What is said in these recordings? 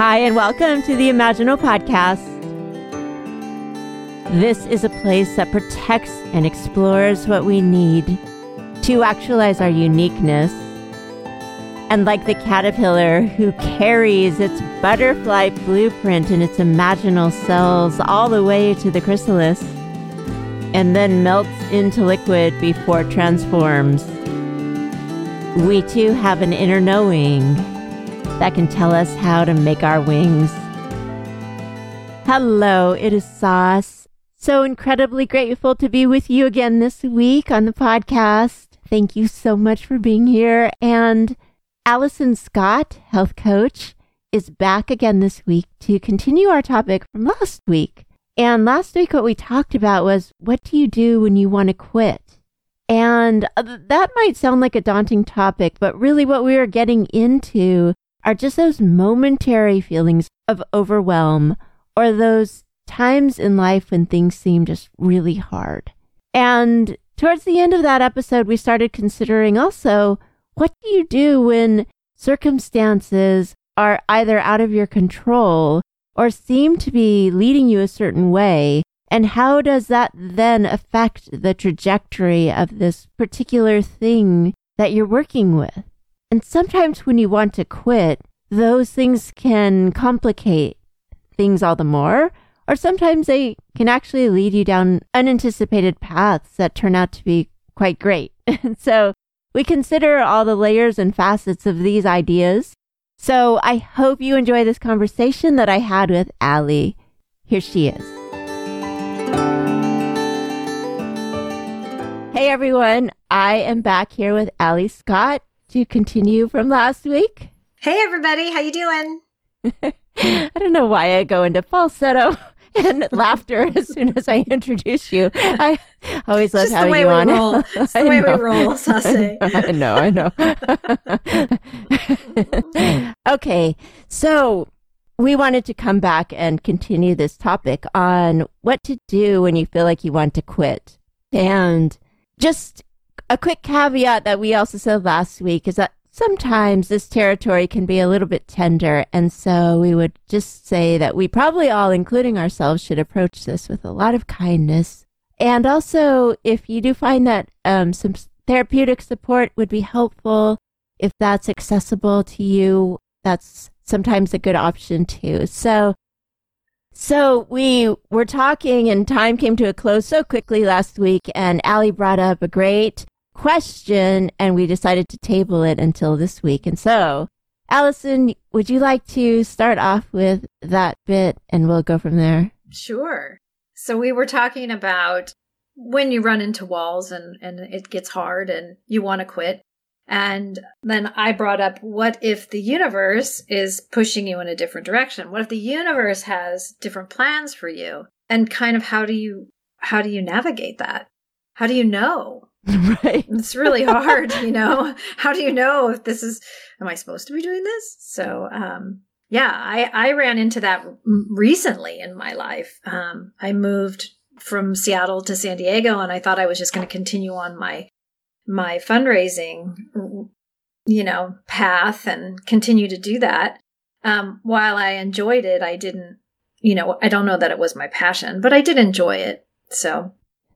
Hi, and welcome to the Imaginal Podcast. This is a place that protects and explores what we need to actualize our uniqueness. And like the caterpillar who carries its butterfly blueprint in its imaginal cells all the way to the chrysalis and then melts into liquid before transforms, we too have an inner knowing that can tell us how to make our wings. Hello, it is Sas. So incredibly grateful to be with you again this week on the podcast. Thank you so much for being here. And Alison Scott, health coach, is back again this week to continue our topic from last week. And last week, what we talked about was what do you do when you want to quit? And uh, that might sound like a daunting topic, but really what we are getting into are just those momentary feelings of overwhelm or those times in life when things seem just really hard. And towards the end of that episode, we started considering also what do you do when circumstances are either out of your control or seem to be leading you a certain way? And how does that then affect the trajectory of this particular thing that you're working with? And sometimes when you want to quit, those things can complicate things all the more, or sometimes they can actually lead you down unanticipated paths that turn out to be quite great. so we consider all the layers and facets of these ideas. So I hope you enjoy this conversation that I had with Allie. Here she is. Hey everyone, I am back here with Allie Scott to continue from last week. Hey everybody, how you doing? I don't know why I go into falsetto and laughter as soon as I introduce you. I always love Just having you on. roll. It's the way we roll, Sase. I know, I know. okay, so we wanted to come back and continue this topic on what to do when you feel like you want to quit. And just a quick caveat that we also said last week is that sometimes this territory can be a little bit tender. And so we would just say that we probably all, including ourselves, should approach this with a lot of kindness. And also, if you do find that um, some therapeutic support would be helpful, if that's accessible to you, that's sometimes a good option too. So, so we were talking and time came to a close so quickly last week and Allie brought up a great question and we decided to table it until this week. And so, Alison, would you like to start off with that bit and we'll go from there? Sure. So we were talking about when you run into walls and, and it gets hard and you want to quit. And then I brought up what if the universe is pushing you in a different direction? What if the universe has different plans for you? And kind of how do you how do you navigate that? How do you know? right. It's really hard, you know. How do you know if this is am I supposed to be doing this? So, um yeah, I I ran into that recently in my life. Um I moved from Seattle to San Diego and I thought I was just going to continue on my my fundraising you know path and continue to do that um while i enjoyed it i didn't you know i don't know that it was my passion but i did enjoy it so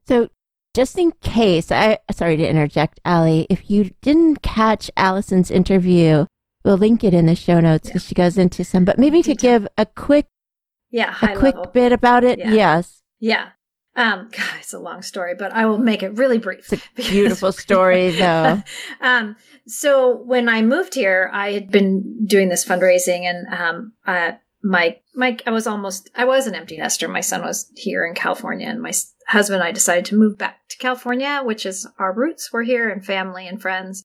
So, just in case, I sorry to interject, Allie. If you didn't catch Alison's interview, we'll link it in the show notes because she goes into some. But maybe to give a quick, yeah a quick level. bit about it. Yeah. Yes, yeah um God, it's a long story but i will make it really brief it's a beautiful story, though. um, so when I moved here, I had been doing this fundraising, and um, uh, my my I was almost I was an empty nester. My son was here in California, and my husband and I decided to move back to California, which is our roots. We're here, and family and friends,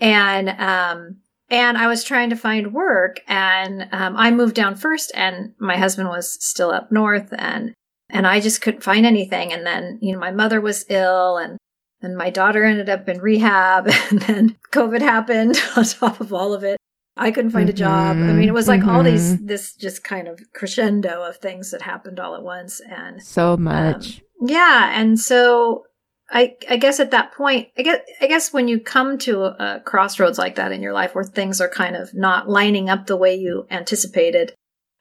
and um, and I was trying to find work, and um, I moved down first, and my husband was still up north, and and I just couldn't find anything. And then you know my mother was ill, and and my daughter ended up in rehab and then covid happened on top of all of it i couldn't find a job i mean it was like all these this just kind of crescendo of things that happened all at once and So um, much. yeah and so i i guess at that point i guess i guess when you come to a, a crossroads like that in your life where things are kind of not lining up the way you anticipated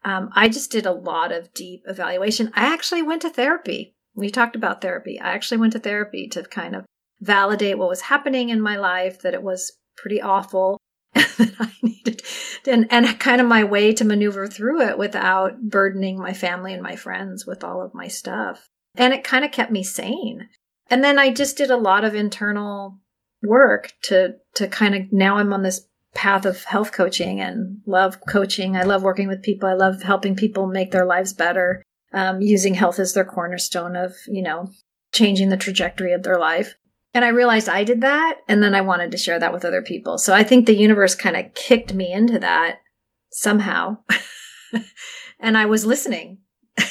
um, I just did a lot of deep evaluation. I actually went to therapy. We talked about therapy. I actually went to therapy to kind of validate what was happening in my life, that it was pretty awful, that I needed, and, and kind of my way to maneuver through it without burdening my family and my friends with all of my stuff. And it kind of kept me sane. And then I just did a lot of internal work to, to kind of, now I'm on this path of health coaching and love coaching. I love working with people. I love helping people make their lives better, um, using health as their cornerstone of, you know, changing the trajectory of their life. And I realized I did that. And then I wanted to share that with other people. So I think the universe kind of kicked me into that somehow. and I was listening.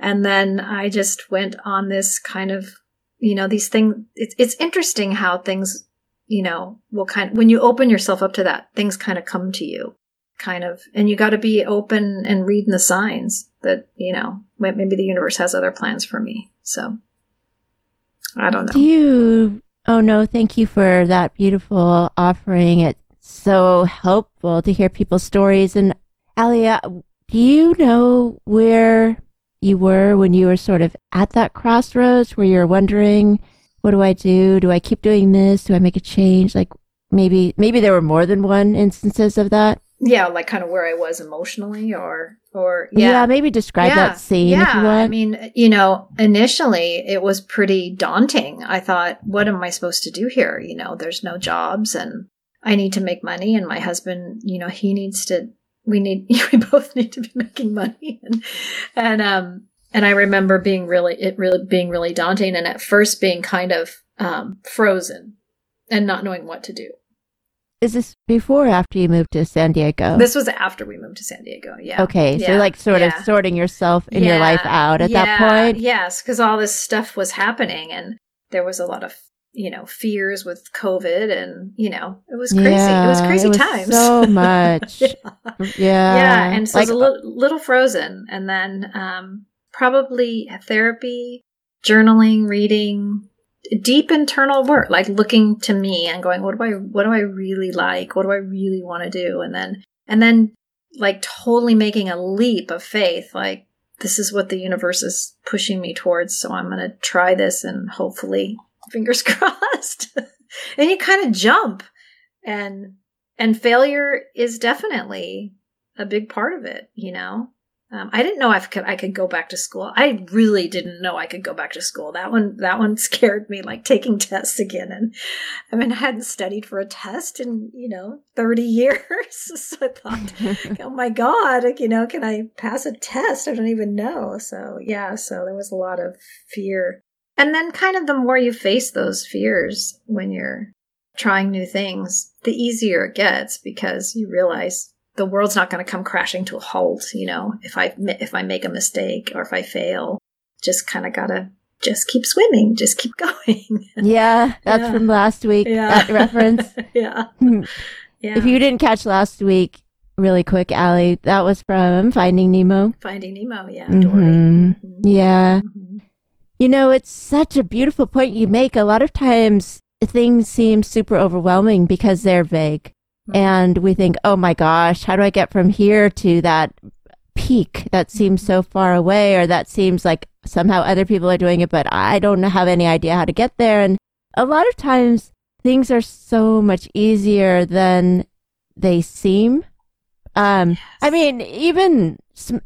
and then I just went on this kind of, you know, these things. It's, it's interesting how things, you know, will kind of, when you open yourself up to that, things kind of come to you kind of, and you got to be open and reading the signs that, you know, maybe the universe has other plans for me. So I don't know. Do you? Oh no, thank you for that beautiful offering. It's so helpful to hear people's stories. And Alia, uh, do you know where you were when you were sort of at that crossroads where you're wondering, what do I do? Do I keep doing this? Do I make a change? Like maybe, maybe there were more than one instances of that. Yeah, like kind of where I was emotionally or or yeah. yeah maybe describe yeah. that scene yeah. if you want. I mean, you know, initially it was pretty daunting. I thought, what am I supposed to do here? You know, there's no jobs and I need to make money and my husband, you know, he needs to we need we both need to be making money and and um and I remember being really it really being really daunting and at first being kind of um frozen and not knowing what to do. Is this before or after you moved to San Diego? This was after we moved to San Diego. Yeah. Okay. Yeah. So like sort yeah. of sorting yourself in yeah. your life out at that point. Yes, because all this stuff was happening and there was a lot of you know fears with COVID and you know it was crazy. it was crazy it was times. So much. yeah. Yeah. And so like, it was a little, little frozen, and then um, probably therapy, journaling, reading, deep internal work like looking to me and going what do i what do i really like? What do i really want to do? And then and then like totally making a leap of faith like this is what the universe is pushing me towards so i'm going to try this and hopefully fingers crossed. And you kind of jump. And and failure is definitely a big part of it you know um, I didn't know I could I could go back to school. I really didn't know I could go back to school. That one that one scared me, like taking tests again. And I mean, I hadn't studied for a test in you know thirty years, so I thought, oh my god, like, you know, can I pass a test? I don't even know. So yeah, so there was a lot of fear, and then kind of the more you face those fears when you're trying new things, the easier it gets because you realize the world's not going to come crashing to a halt, you know, if I if I make a mistake or if I fail. Just kind of got to just keep swimming, just keep going. yeah, that's yeah. from last week. Yeah. That reference. yeah. yeah. If you didn't catch last week, really quick, Allie, that was from Finding Nemo. Finding Nemo, yeah. Mm-hmm. Mm-hmm. Yeah. Mm-hmm. You know, it's such a beautiful point you make. A lot of times things seem super overwhelming because they're vague and we think, oh my gosh, how do I get from here to that peak that seems so far away or that seems like somehow other people are doing it, but I don't have any idea how to get there. And a lot of times things are so much easier than they seem. Um, yes. I mean, even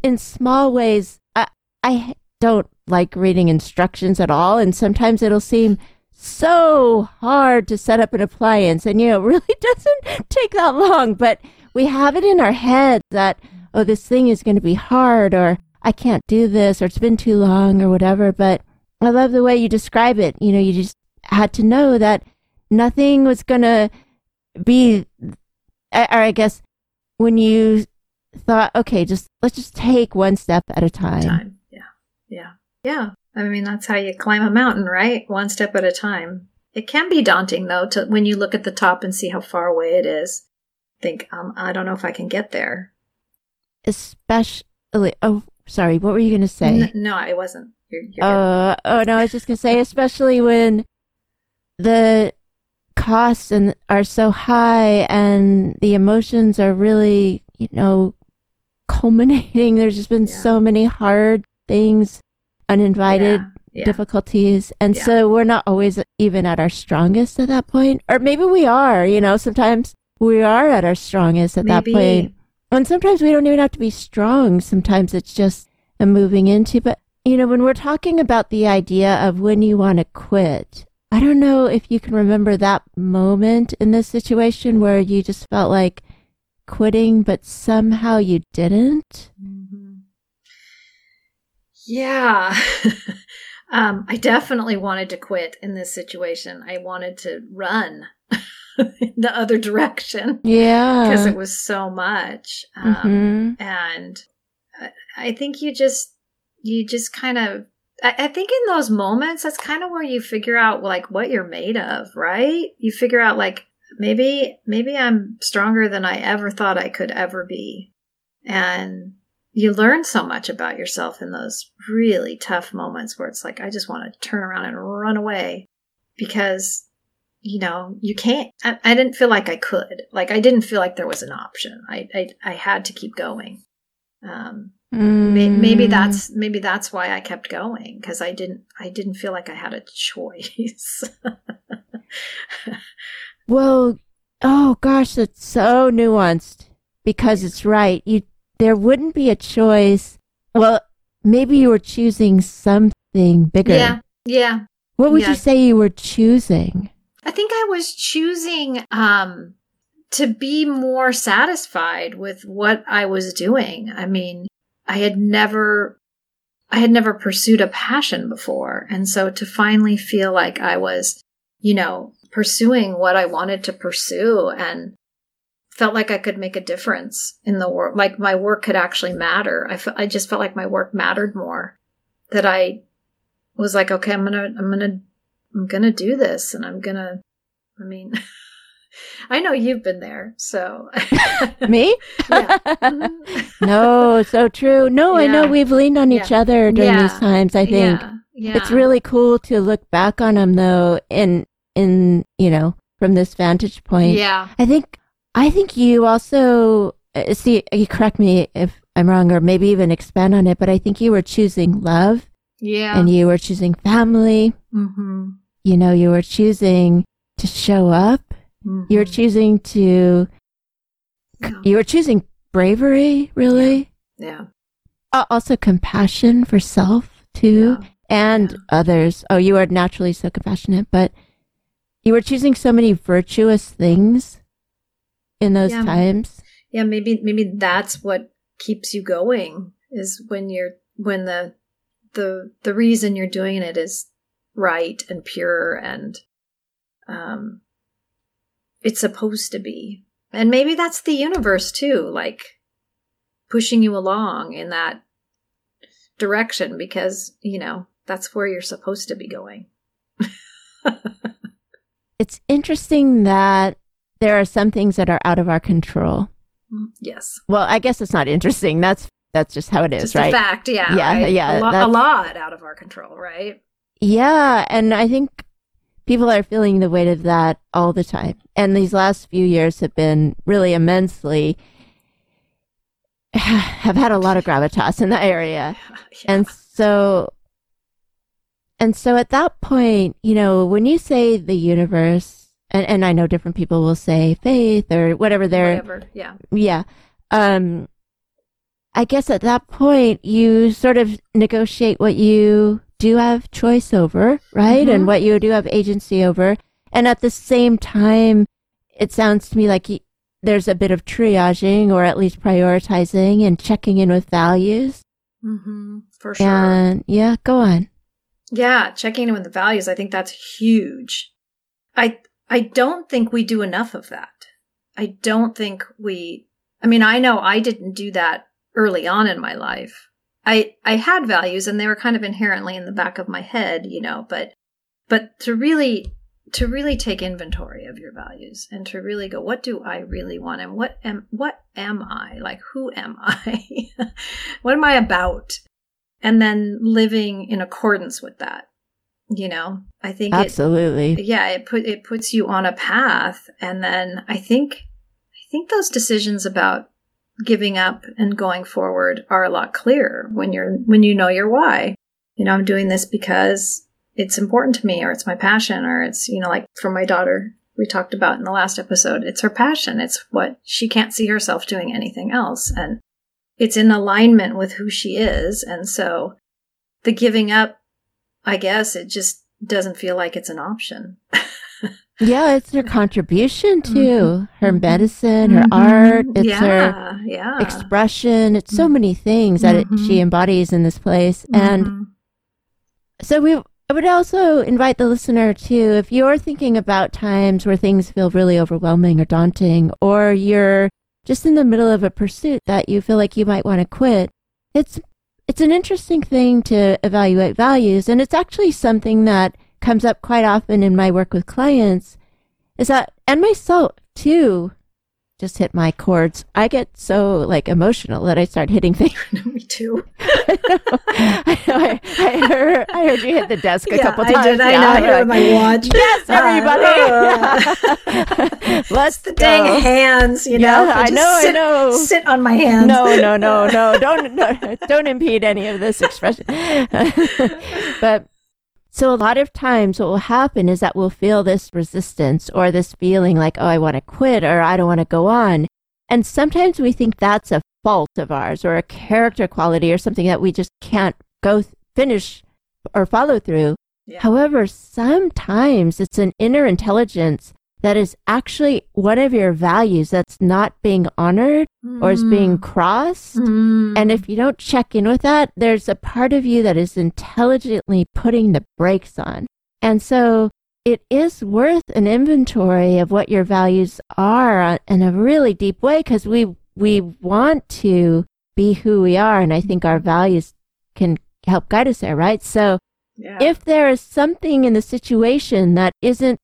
in small ways, I, I don't like reading instructions at all. And sometimes it'll seem so hard to set up an appliance and you know it really doesn't take that long but we have it in our head that oh this thing is going to be hard or i can't do this or it's been too long or whatever but i love the way you describe it. You know you just had to know that nothing was going to be or i guess when you thought okay just let's just take one step at a time, time. yeah. Yeah. Yeah I mean, that's how you climb a mountain, right? One step at a time. It can be daunting though to when you look at the top and see how far away it is. Think, um, I don't know if I can get there. Especially, oh, sorry, what were you going to say? N- no, I wasn't. You're, you're uh, oh no, I was just going to say, especially when the costs and are so high and the emotions are really, you know, culminating. There's just been Yeah. so many hard things, uninvited Yeah, yeah. difficulties. And Yeah. so we're not always even at our strongest at that point. Or maybe we are, you know, sometimes we are at our strongest at that point. And sometimes we don't even have to be strong. Sometimes it's just a moving into. But, you know, when we're talking about the idea of when you want to quit, I don't know if you can remember that moment in this situation where you just felt like quitting, but somehow you didn't. Mhm. Yeah. um, I definitely wanted to quit in this situation. I wanted to run the other direction Yeah. because it was so much. Um, Mhm. And I- I think you just, you just kind of, I, I think in those moments, that's kind of where you figure out like what you're made of, right? You figure out like, maybe, maybe I'm stronger than I ever thought I could ever be. And you learn so much about yourself in those really tough moments where it's like, I just want to turn around and run away because, you know, you can't, I, I didn't feel like I could. Like, I didn't feel like there was an option. I, I, I had to keep going. Um, may, maybe Mm. that's, maybe that's why I kept going because I didn't, I didn't feel like I had a choice. Well, oh gosh, that's so nuanced because it's right. You there wouldn't be a choice. Well, maybe you were choosing something bigger. yeah. Yeah. What would Yeah. you say you were choosing? I think I was choosing um to be more satisfied with what I was doing. I mean, I had never I had never pursued a passion before, and so to finally feel like I was, you know, pursuing what I wanted to pursue and felt like I could make a difference in the world, like my work could actually matter. I fe- I just felt like my work mattered more. That I was like, okay, I'm gonna, I'm gonna, I'm gonna do this, and I'm gonna. I mean, I know you've been there, so Me? No, so true. No, I know we've leaned on each other during Yeah. these times. I think Yeah, yeah. it's really cool to look back on them though in in, you know, from this vantage point. yeah, I think I think you also uh, see you correct me if I'm wrong or maybe even expand on it, but I think you were choosing love yeah. and you were choosing family, mm-hmm. you know, you were choosing to show up, you were choosing to Yeah. you were choosing bravery, really. yeah, Uh, also compassion for self too yeah. and Yeah. others. Oh, you are naturally so compassionate, but you were choosing so many virtuous things in those Yeah. times. yeah maybe maybe that's what keeps you going is when you're when the the the reason you're doing it is right and pure and um it's supposed to be and maybe that's the universe too like pushing you along in that direction because you know that's where you're supposed to be going It's interesting that there are some things that are out of our control. Mm, yes Well, I guess it's not interesting. That's that's just how it is, just right? a fact yeah Yeah, right? yeah, a, lo- a lot out of our control right Yeah, and I think people are feeling the weight of that all the time. And these last few years have been really immensely have had a lot of gravitas in that area. Yeah. And so and so at that point, you know, when you say the universe and, and I know different people will say faith or whatever their whatever yeah yeah. Um, I guess at that point, you sort of negotiate what you do have choice over, right? Mhm. And what you do have agency over. And at the same time, it sounds to me like y- there's a bit of triaging or at least prioritizing and checking in with values. Mm-hmm, for sure. And yeah, go on. yeah, checking in with the values. I think that's huge. I I don't think we do enough of that. I don't think we. I mean, I know I didn't do that early on in my life. I I had values, and they were kind of inherently in the back of my head, you know. But but to really to really take inventory of your values and to really go, what do I really want, and what am what am I like? Who am I? what am I about? and then living in accordance with that you know i think it Absolutely. yeah it put it puts you on a path and then i think i think those decisions about giving up and going forward are a lot clearer when you're when you know your why. You know, I'm doing this because it's important to me or it's my passion or it's, you know, like for my daughter we talked about in the last episode, it's her passion. It's what she can't see herself doing anything else and it's in alignment with who she is and so the giving up I guess it just doesn't feel like it's an option. Yeah, it's her contribution to mm-hmm. her medicine, her mm-hmm. art, it's yeah, her yeah. expression. It's so many things that mm-hmm. it, she embodies in this place. And mm-hmm. so we I would also invite the listener to, if you're thinking about times where things feel really overwhelming or daunting, or you're just in the middle of a pursuit that you feel like you might want to quit, it's it's an interesting thing to evaluate values, and it's actually something that comes up quite often in my work with clients is that, and myself too, just hit my chords. I get so like emotional that I start hitting things. Me too. I, I, I, heard, I heard you hit the desk a yeah, couple times. I did. I know. I heard my watch. Yes, everybody. Uh, Let's the go. dang hands. You know. Yeah, I know. Sit, I know. Sit on my hands. No, no, no, no. Don't no, don't impede any of this expression. but so a lot of times what will happen is that we'll feel this resistance or this feeling like, oh, I want to quit or I don't want to go on. And sometimes we think that's a fault of ours or a character quality or something that we just can't go th- finish or follow through. Yeah. However, sometimes it's an inner intelligence that is actually one of your values that's not being honored mm. or is being mm. crossed. Mm. And if you don't check in with that, there's a part of you that is intelligently putting the brakes on. And so it is worth an inventory of what your values are in a really deep way because we we want to be who we are and I think our values can help guide us there, right? So yeah. if there is something in the situation that isn't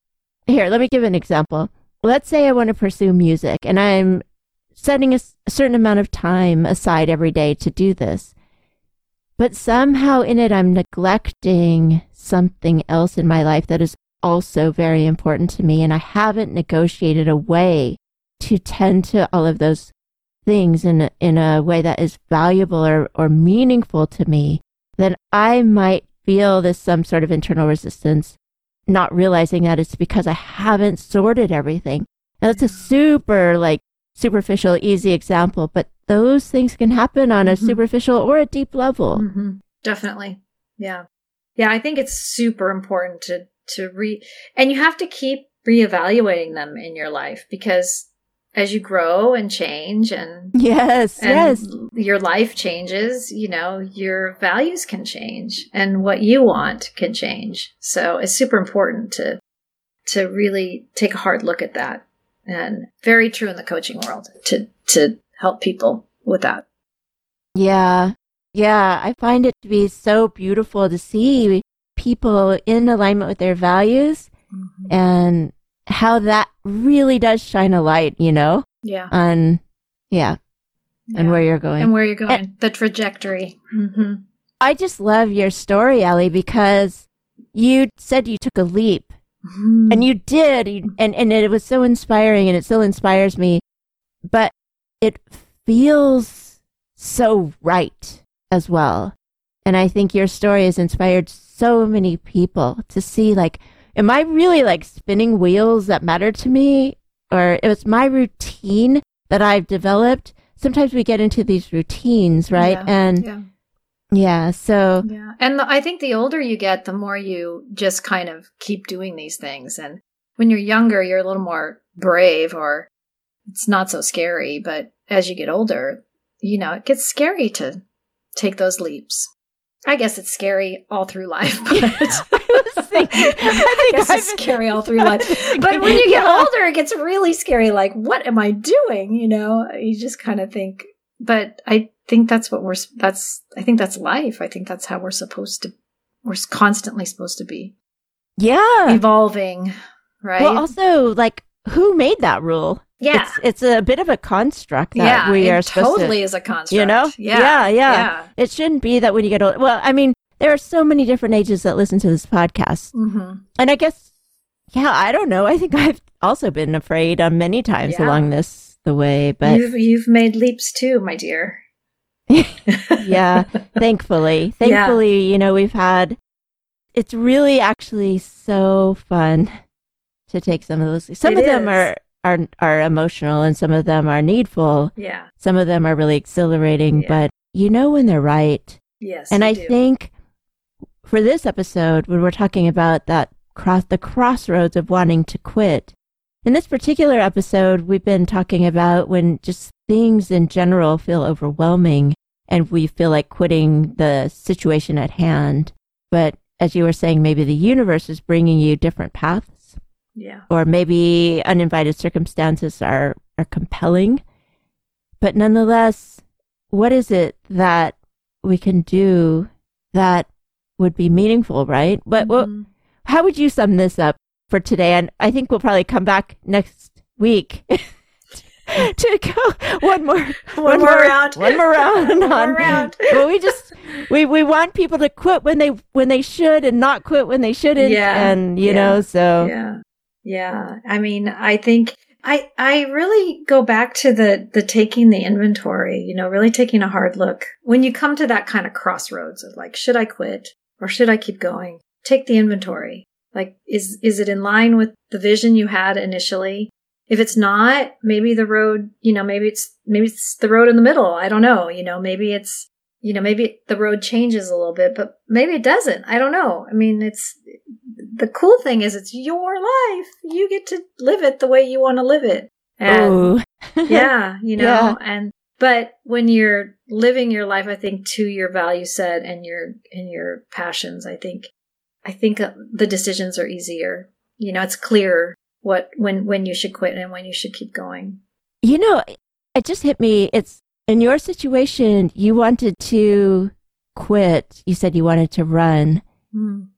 here, let me give an example. Let's say I want to pursue music and I'm setting a, a certain amount of time aside every day to do this. But somehow in it, I'm neglecting something else in my life that is also very important to me. And I haven't negotiated a way to tend to all of those things in a, in a way that is valuable or, or meaningful to me, then I might feel this some sort of internal resistance not realizing that it's because I haven't sorted everything. Now, that's a super like superficial, easy example, but those things can happen on a mm-hmm. superficial or a deep level. Mm-hmm. Definitely. Yeah. Yeah. I think it's super important to, to re, and you have to keep reevaluating them in your life because as you grow and change and yes and yes. your life changes you know your values can change and what you want can change. So it's super important to to really take a hard look at that and very true in the coaching world to to help people with that. Yeah. Yeah. I find it to be so beautiful to see people in alignment with their values mm-hmm. and how that really does shine a light, you know? Yeah. On, yeah. yeah. And where you're going. And where you're going. And the trajectory. Mm-hmm. I just love your story, Ellie, because you said you took a leap. Mm-hmm. And you did. And, and it was so inspiring and it still inspires me. But it feels so right as well. And I think your story has inspired so many people to see like, am I really like spinning wheels that matter to me? Or it was my routine that I've developed. Sometimes we get into these routines, right? Yeah, and yeah. yeah, so yeah. And the, I think the older you get, the more you just kind of keep doing these things. And when you're younger, you're a little more brave or it's not so scary. But as you get older, you know, it gets scary to take those leaps. I guess it's scary all through life. But I was thinking, I, I guess it's scary all through life. But when you get older, it gets really scary. Like, what am I doing? You know, you just kind of think. But I think that's what we're. That's. I think that's life. I think that's how we're supposed to. We're constantly supposed to be. Yeah, evolving. Right. Well, also, like, who made that rule? Yeah. It's, it's a bit of a construct that yeah, we are totally to, is a construct. You know? Yeah. yeah. yeah. Yeah. It shouldn't be that when you get old. Well, I mean, there are so many different ages that listen to this podcast. Mm-hmm. And I guess, yeah, I don't know. I think I've also been afraid on many times yeah. along this the way, but you've, you've made leaps too, my dear. yeah, thankfully. Thankfully, yeah. you know, we've had it's really actually so fun to take some of those. Some it of is. them are are are emotional and some of them are needful. Yeah. Some of them are really exhilarating, yeah. but you know when they're right. Yes. And I do. think for this episode when we're talking about that cross the crossroads of wanting to quit. In this particular episode, we've been talking about when just things in general feel overwhelming and we feel like quitting the situation at hand. But as you were saying, maybe the universe is bringing you different paths. Yeah. Or maybe uninvited circumstances are, are compelling. But nonetheless, what is it that we can do that would be meaningful, right? But mm-hmm. what, how would you sum this up for today? And I think we'll probably come back next week to go one more one, one more, round. one more round one more round. Well we just we we want people to quit when they when they should and not quit when they shouldn't. Yeah. And you yeah, know so. Yeah. Yeah. I mean i think i i really go back to the the taking the inventory you know really taking a hard look. When you come to that kind of crossroads of like should i quit or should i keep going take the inventory like is is it in line with the vision you had initially if it's not, maybe the road, you know, maybe it's, maybe it's the road in the middle. I don't know. You know, maybe it's, you know, maybe the road changes a little bit, but maybe it doesn't. I don't know. I mean, it's, the cool thing is it's your life. You get to live it the way you want to live it. And yeah, you know, yeah. and, but when you're living your life, I think to your value set and your, and your passions, I think, I think uh, the decisions are easier. You know, it's clearer what when when you should quit and when you should keep going. You know, it just hit me. It's in your situation. You wanted to quit. You said you wanted to run, mm.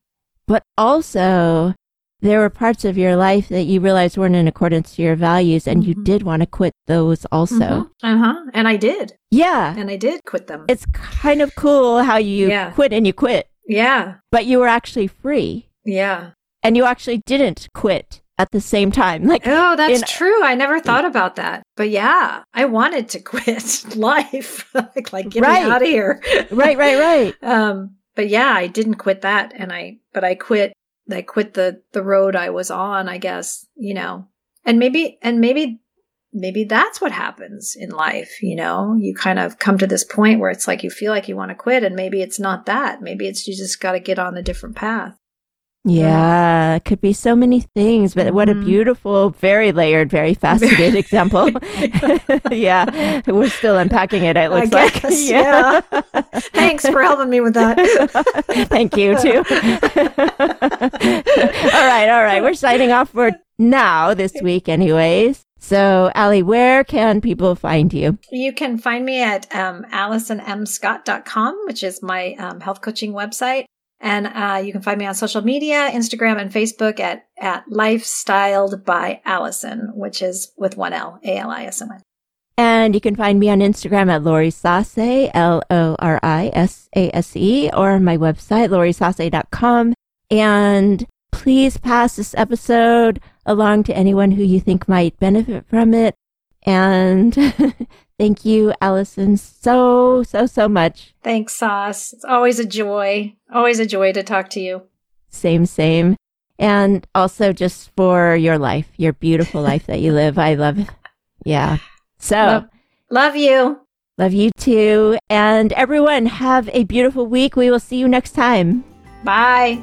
but also there were parts of your life that you realized weren't in accordance to your values, and mm-hmm. you did want to quit those also. Mm-hmm. Uh huh. And I did. Yeah. And I did quit them. It's kind of cool how you yeah. quit and you quit. Yeah. But you were actually free. Yeah. And you actually didn't quit at the same time. Like, oh, that's in, true. I never thought about that. But yeah, I wanted to quit life, like, like get right. me out of here. right, right, right. Um, but yeah, I didn't quit that, and I, but I quit. I quit the the road I was on. I guess you know, and maybe, and maybe, maybe that's what happens in life. You know, you kind of come to this point where it's like you feel like you want to quit, and maybe it's not that. Maybe it's you just got to get on a different path. Yeah, it could be so many things, but mm-hmm. what a mm-hmm. beautiful, very layered, very faceted example. yeah, we're still unpacking it, it looks guess, like. Yeah. yeah. Thanks for helping me with that. Thank you, too. all right, all right. We're signing off for now this week, anyways. So, Ali, where can people find you? You can find me at um, AlisonMScott.com, which is my um, health coaching website. And uh, you can find me on social media, Instagram and Facebook at, at Lifestyled by Alison, which is with one L, A L I S O N. And you can find me on Instagram at Lori Sase, L O R I S A S E, or my website, lorisase.com. And please pass this episode along to anyone who you think might benefit from it. And thank you, Alison, so, so, so much. Thanks, Sas. It's always a joy. Always a joy to talk to you. Same, same. And also just for your life, your beautiful life that you live. I love it. Yeah. So love, love you. Love you too. And everyone, have a beautiful week. We will see you next time. Bye.